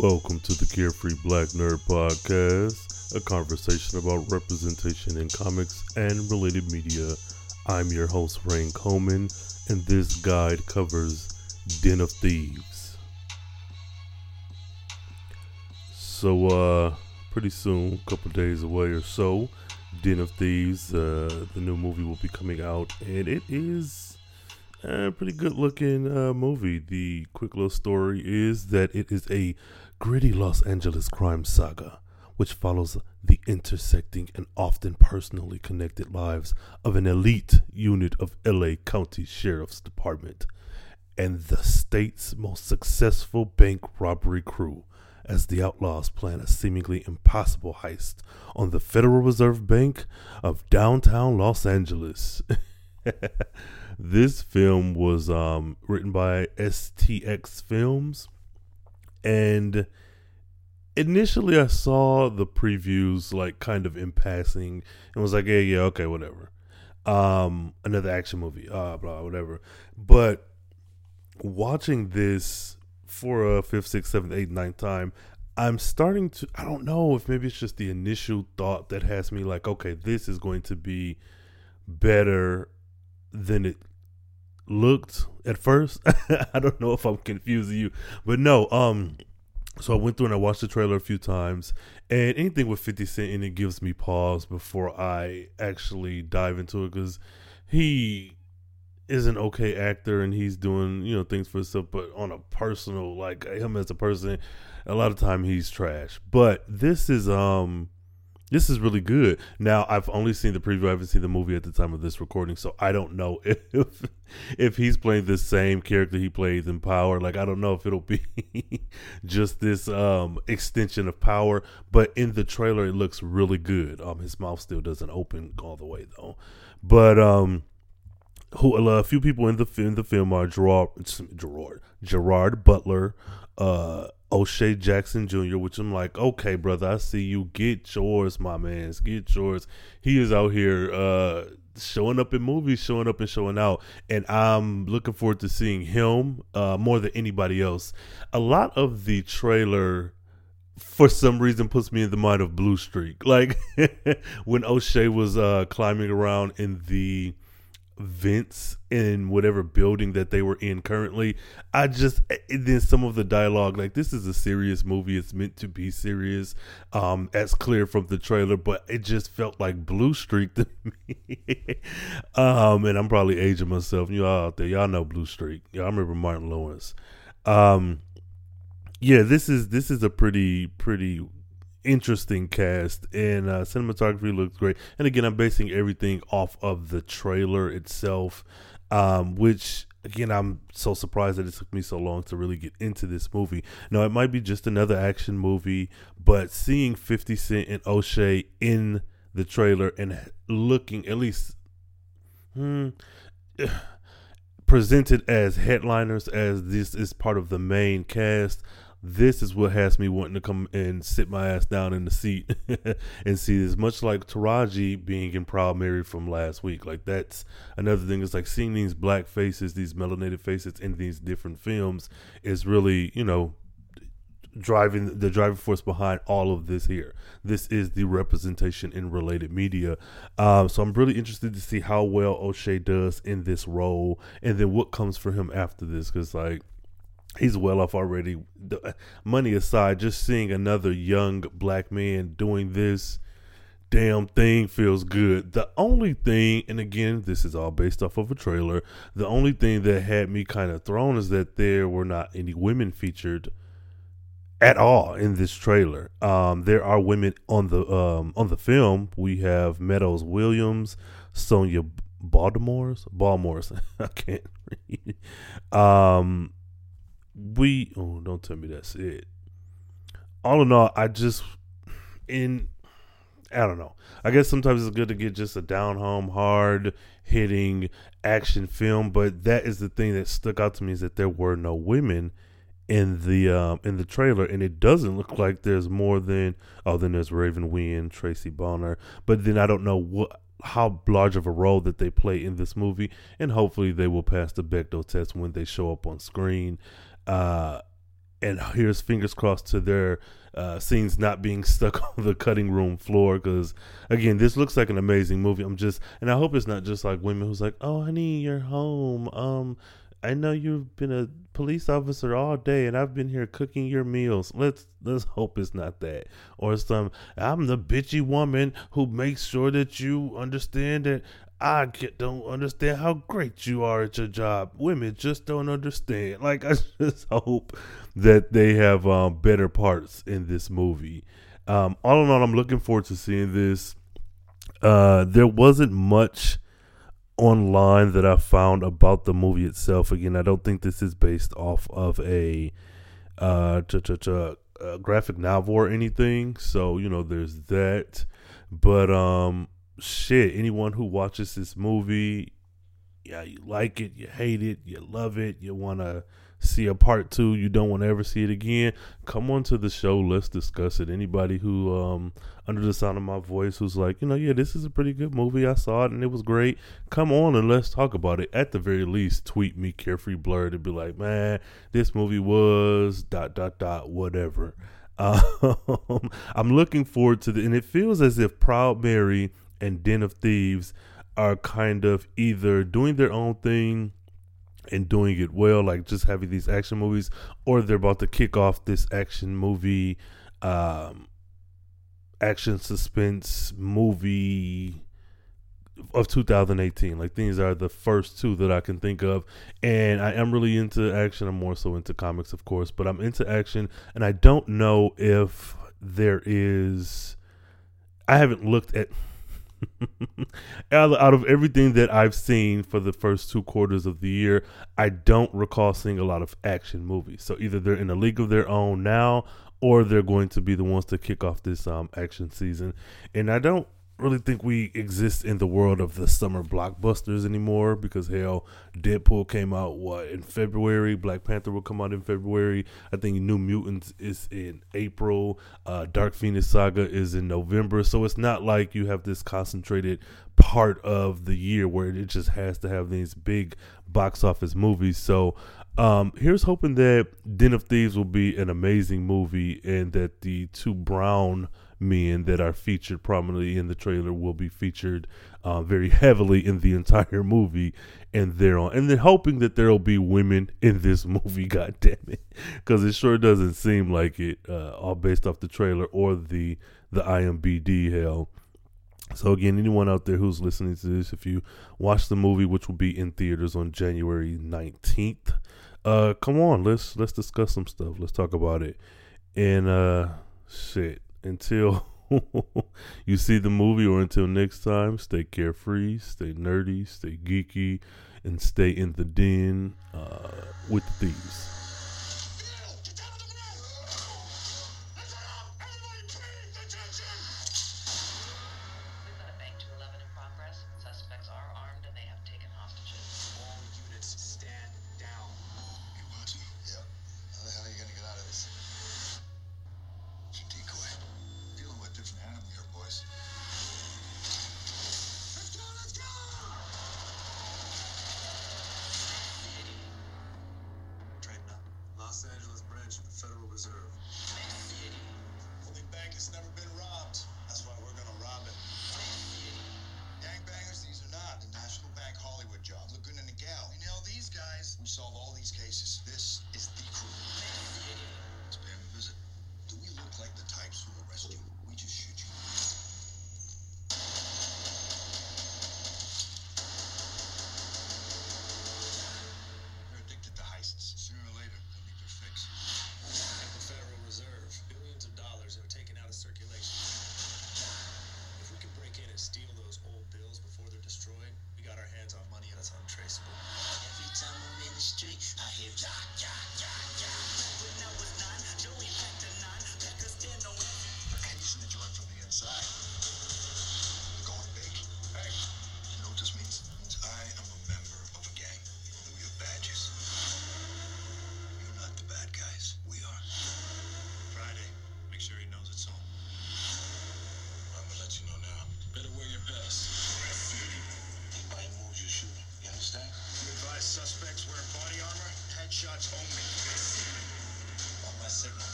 Welcome to the Carefree Black Nerd Podcast, a conversation about representation in comics and related media. I'm your host, Rain Coleman, and this guide covers Den of Thieves. So, uh, pretty soon, a couple days away or so, Den of Thieves, uh, the new movie will be coming out, and it is a pretty good looking uh, movie. The quick little story is that it is a gritty Los Angeles crime saga, which follows the intersecting and often personally connected lives of an elite unit of LA County Sheriff's Department and the state's most successful bank robbery crew as the outlaws plan a seemingly impossible heist on the Federal Reserve Bank of downtown Los Angeles. this film was um, written by STX Films and initially I saw the previews like kind of in passing and was like, yeah, yeah, okay, whatever. Um, another action movie, uh, blah, whatever. But watching this for a fifth, sixth, seventh, eighth, ninth time, I'm starting to. I don't know if maybe it's just the initial thought that has me like, okay, this is going to be better than it looked at first. I don't know if I'm confusing you, but no. Um, so I went through and I watched the trailer a few times, and anything with Fifty Cent in it gives me pause before I actually dive into it because he is an okay actor and he's doing you know things for himself, but on a personal like him as a person, a lot of time he's trash. But this is um this is really good. Now I've only seen the preview. I haven't seen the movie at the time of this recording, so I don't know if if he's playing the same character he plays in Power. Like I don't know if it'll be just this um extension of Power. But in the trailer, it looks really good. Um, his mouth still doesn't open all the way though. But um, who a few people in the in the film are Gerard Gerard Gerard Butler, uh O'Shea Jackson Jr., which I'm like, okay, brother, I see you. Get yours, my man. Get yours. He is out here uh, showing up in movies, showing up and showing out. And I'm looking forward to seeing him uh, more than anybody else. A lot of the trailer for some reason puts me in the mind of Blue Streak. Like when O'Shea was uh, climbing around in the vents in whatever building that they were in currently. I just then some of the dialogue, like this is a serious movie. It's meant to be serious, um, as clear from the trailer, but it just felt like Blue Streak to me. um, and I'm probably aging myself. You all out there, y'all know Blue Streak. Y'all remember Martin Lawrence. Um, yeah, this is this is a pretty pretty interesting cast and uh, cinematography looks great. And again, I'm basing everything off of the trailer itself, um, which again, I'm so surprised that it took me so long to really get into this movie. Now, it might be just another action movie, but seeing 50 Cent and O'Shea in the trailer and looking at least hmm, presented as headliners, as this is part of the main cast, this is what has me wanting to come and sit my ass down in the seat and see this. Much like Taraji being in Proud Mary from last week. Like that's another thing. It's like seeing these black faces, these melanated faces in these different films is really, you know, driving the driving force behind all of this here. This is the representation in related media. Um, so I'm really interested to see how well O'Shea does in this role, and then what comes for him after this. Because like he's well off already. Money aside, just seeing another young black man doing this damn thing feels good. The only thing, and again, this is all based off of a trailer. The only thing that had me kind of thrown is that there were not any women featured at all in this trailer. Um, there are women on the um, on the film. We have Meadows Williams, Sonia Baltimore's Baltimore's. I can't read. Um, we oh don't tell me that's it. All in all, I just in I don't know. I guess sometimes it's good to get just a down home, hard hitting action film, but that is the thing that stuck out to me is that there were no women in the um, in the trailer, and it doesn't look like there's more than oh, then there's Raven Wynn, Tracy Bonner, but then I don't know what how large of a role that they play in this movie, and hopefully they will pass the Bechdel test when they show up on screen. Uh, and here's fingers crossed to their uh, scenes not being stuck on the cutting room floor because again this looks like an amazing movie. I'm just and i hope it's not just like women who's like oh honey you're home. Um i know you've been a police officer all day and i've been here cooking your meals. Let's let's hope it's not that. Or some i'm the bitchy woman who makes sure that you understand that I don't understand how great you are at your job. Women just don't understand. Like I just hope that they have um, better parts in this movie. Um, all in all, I'm looking forward to seeing this. Uh, there wasn't much online that I found about the movie itself. Again, I don't think this is based off of a uh, graphic novel or anything. So you know, there's that. But um, shit, anyone who watches this movie, yeah, you like it, you hate it, you love it, you want to see a part two, you don't want to ever see it again, come on to the show. Let's discuss it. Anybody who, um, under the sound of my voice, who's like, you know, yeah, this is a pretty good movie. I saw it and it was great. Come on and let's talk about it. At the very least, tweet me Carefree Blerd and be like, man, this movie was dot dot dot whatever. Um, I'm looking forward to the, and it feels as if Proud Mary and Den of Thieves are kind of either doing their own thing and doing it well, like just having these action movies, or they're about to kick off this action movie, um, action suspense movie of 2018. Like these are the first two that I can think of, and I am really into action. I'm more so into comics, of course, but I'm into action, and I don't know if there is. I haven't looked at out of everything that I've seen for the first two quarters of the year, I don't recall seeing a lot of action movies. So either they're in a league of their own now, or they're going to be the ones to kick off this um, action season. And I don't really think we exist in the world of the summer blockbusters anymore because hell, Deadpool came out what in February, Black Panther will come out in February. I think New Mutants is in April. Uh, Dark Phoenix Saga is in November. So it's not like you have this concentrated part of the year where it just has to have these big box office movies. So um, here's hoping that Den of Thieves will be an amazing movie and that the two Brown men that are featured prominently in the trailer will be featured uh, very heavily in the entire movie and they're on and then hoping that there'll be women in this movie god damn it because it sure doesn't seem like it uh, all based off the trailer or the the imbd hell. So again anyone out there who's listening to this if you watch the movie which will be in theaters on january 19th uh come on let's let's discuss some stuff. Let's talk about it. And uh shit until you see the movie or until next time, stay carefree, stay nerdy, stay geeky, and stay in the den uh, with the thieves. solve all these cases. This is the crew. Let's pay him a visit. Do we look like the types who arrest you? We just shoot you. shots homing. On my signal.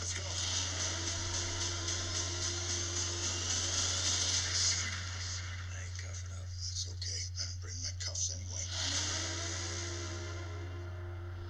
Let's go.